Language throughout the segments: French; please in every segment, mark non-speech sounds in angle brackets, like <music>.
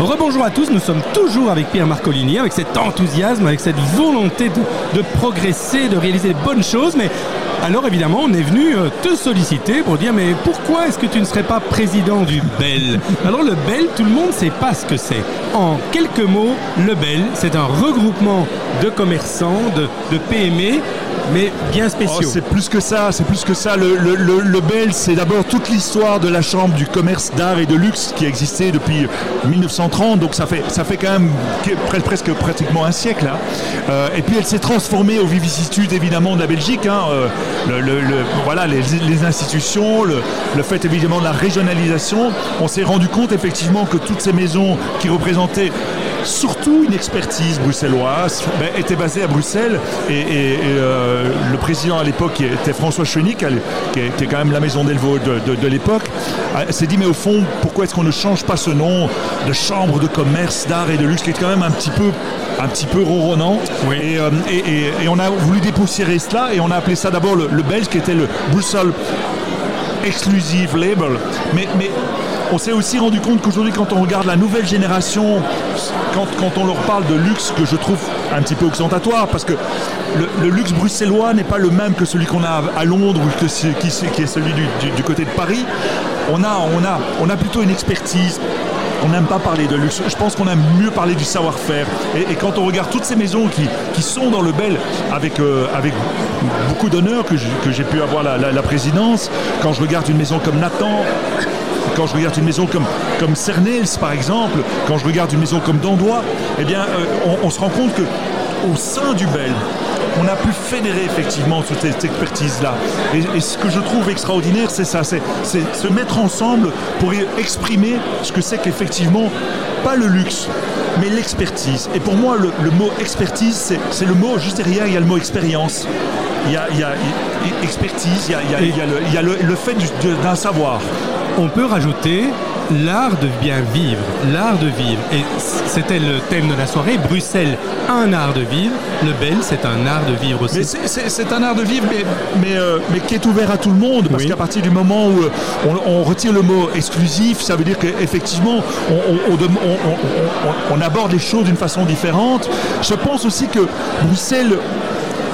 Rebonjour à tous, nous sommes toujours avec Pierre Marcolini, avec cet enthousiasme, avec cette volonté de, de progresser, de réaliser de bonnes choses, mais alors évidemment, on est venu euh, te solliciter pour dire mais pourquoi est-ce que tu ne serais pas président du BEL? Alors le BEL, tout le monde ne sait pas ce que c'est. En quelques mots, le BEL, c'est un regroupement de commerçants, de, PME mais bien spéciaux. Oh, c'est plus que ça, c'est plus que ça. Le, BEL, c'est d'abord toute l'histoire de la Chambre du commerce d'art et de luxe qui a existé depuis 1930, donc ça fait, ça fait quand même presque pratiquement un siècle. Hein. Euh, et puis elle s'est transformée aux vicissitudes évidemment de la Belgique. Hein. Euh, voilà, les, institutions, le fait évidemment de la régionalisation. On s'est rendu compte effectivement que toutes ces maisons qui représentaient surtout une expertise bruxelloise ben, était basée à Bruxelles et, et, et euh, le président à l'époque était François Chenic qui était quand même la maison d'Elvaux de, de, de l'époque s'est dit mais au fond pourquoi est-ce qu'on ne change pas ce nom de chambre de commerce d'art et de luxe qui est quand même un petit peu un petit peu ronronnant oui. et, euh, et, et on a voulu dépoussiérer cela et on a appelé ça d'abord le, le belge qui était le Bruxelles exclusive label mais, mais on s'est aussi rendu compte qu'aujourd'hui quand on regarde la nouvelle génération quand, on leur parle de luxe que je trouve un petit peu ostentatoire parce que le, luxe bruxellois n'est pas le même que celui qu'on a à Londres ou que qui, est celui du, côté de Paris. On a, plutôt une expertise. On n'aime pas parler de luxe. Je pense qu'on aime mieux parler du savoir-faire. Et, quand on regarde toutes ces maisons qui, sont dans le bel avec, euh, beaucoup d'honneur que j'ai pu avoir la présidence quand je regarde une maison comme Nathan quand je regarde une maison comme, comme Cernels par exemple, quand je regarde une maison comme Dandois, eh bien euh, on, se rend compte que au sein du Bel, on a pu fédérer effectivement toute cette expertise là et, ce que je trouve extraordinaire c'est ça c'est se mettre ensemble pour exprimer ce que c'est qu'effectivement pas le luxe mais l'expertise. Et pour moi le, mot expertise c'est le mot juste derrière il y a le mot expérience. Il ya, il, expertise il ya le, le fait d'un savoir on peut rajouter l'art de bien vivre l'art de vivre. Et c'était le thème de la soirée bruxelles un art de vivre. Le bel c'est un art de vivre aussi. C'est un art de vivre mais, mais, euh, mais qui est ouvert à tout le monde parce oui. qu'à partir du moment où euh, on, on retire le mot exclusif ça veut dire qu'effectivement on, aborde les choses d'une façon différente. Je pense aussi que bruxelles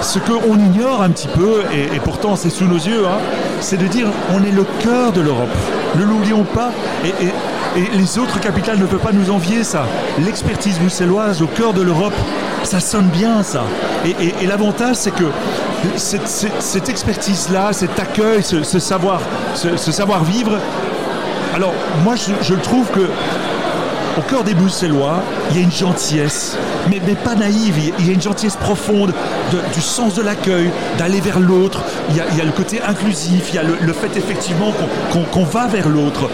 ce qu'on ignore un petit peu et, et pourtant c'est sous nos yeux c'est de dire on est le cœur de l'Europe ne l'oublions pas. Et, les autres capitales ne peuvent pas nous envier ça. L'expertise bruxelloise au cœur de l'Europe ça sonne bien ça. Et, l'avantage c'est que cette, cette, cette expertise là cet accueil ce, ce savoir ce, ce savoir vivre alors moi je, je trouve que au cœur des bruxellois il y a une gentillesse mais, mais pas naïve. Il y a une gentillesse profonde de, du sens de l'accueil d'aller vers l'autre. Il, il y a le côté inclusif. Il y a le, le fait effectivement qu'on qu va vers l'autre.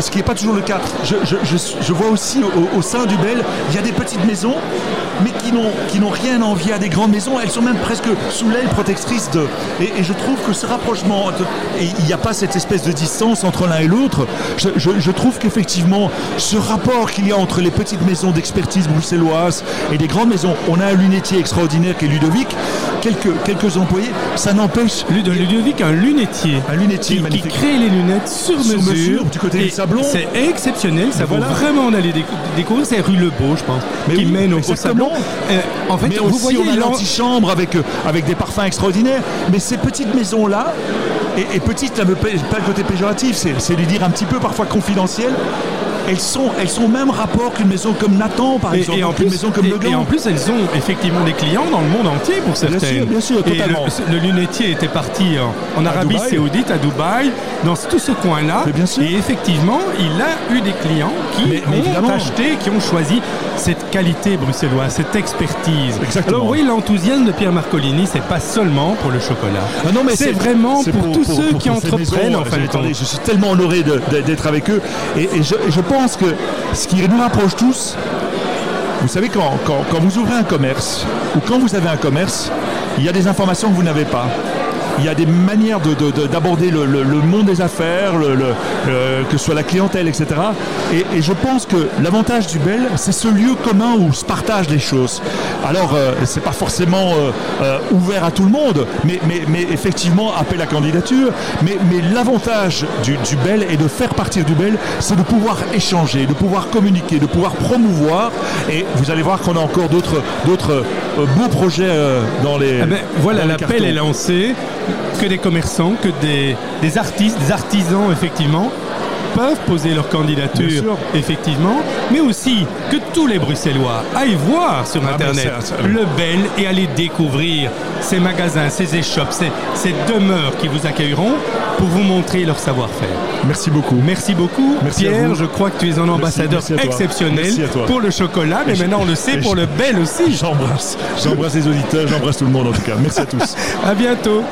Ce qui n'est pas toujours le cas. Je, je, je, vois aussi au, sein du bel il y a des petites maisons mais qui n'ont rien envie à des grandes maisons. Elles sont même presque sous l'aile protectrice de et, je trouve que ce rapprochement il n'y a pas cette espèce de distance entre l'un et l'autre. Je, je, trouve qu'effectivement ce rapport qu'il y a entre les petites maisons d'expertise bruxelloise et des grandes maisons. On a un lunetier extraordinaire qui est Ludovic. Quelques, quelques employés. Ça n'empêche Ludovic un lunetier. Un lunetier qui, qui crée les lunettes sur, sur mesure, mesure du côté du sablon c'est exceptionnel ça vaut voilà. vraiment d'aller découvrir. C'est rue Lebeau je pense mais qui oui, mène au, au sablon. Euh, en fait mais vous voyez on a l'antichambre avec, euh, avec des parfums extraordinaires. Mais ces petites maisons là et, et petite, là, pas le côté péjoratif, c'est lui dire un petit peu parfois confidentiel, elles sont, elles sont au même rapport qu'une maison comme Nathan par et, exemple et en plus, une maison comme et, et en plus elles ont effectivement des clients dans le monde entier pour certaines. bien sûr, bien sûr, totalement. Le, le lunetier était parti en, en Arabie Saoudite à Dubaï dans tout ce coin là et effectivement il a eu des clients qui mais, ont évidemment. acheté qui ont choisi cette qualité bruxelloise cette expertise. Exactement. alors oui l'enthousiasme de Pierre Marcolini c'est pas seulement pour le chocolat. Ah non mais c'est vraiment pour, pour tous pour, ceux pour, qui entreprennent en fait attendez, je suis tellement honoré d'être avec eux. Et, et je, je pense pense que ce qui nous rapproche tous, vous savez quand, quand vous ouvrez un commerce ou quand vous avez un commerce, il y a des informations que vous n'avez pas. Il y a des manières d'aborder le, monde des affaires, que ce soit la clientèle, etc. Et, je pense que l'avantage du Bel, c'est ce lieu commun où se partagent les choses. Alors, euh, c'est pas forcément euh, euh, ouvert à tout le monde, mais, mais, effectivement, appel à candidature. Mais, mais l'avantage du, du Bel et de faire partir du Bel, c'est de pouvoir échanger, de pouvoir communiquer, de pouvoir promouvoir. Et vous allez voir qu'on a encore d'autres beaux projets dans les. Ah ben, voilà, l'appel est lancé. Que des commerçants, que des, des artistes, des artisans, effectivement, peuvent poser leur candidature, effectivement, mais aussi que tous les Bruxellois aillent voir sur ah, Internet le Bel et aller découvrir ces magasins, ces échoppes, ces, ces demeures qui vous accueilleront pour vous montrer leur savoir-faire. Merci beaucoup. Merci beaucoup. Pierre, je crois que tu es un ambassadeur exceptionnel pour le chocolat, mais maintenant on le sait pour le bel aussi. J'embrasse. J'embrasse les auditeurs, j'embrasse tout le monde en tout cas. Merci à tous. <laughs> à bientôt.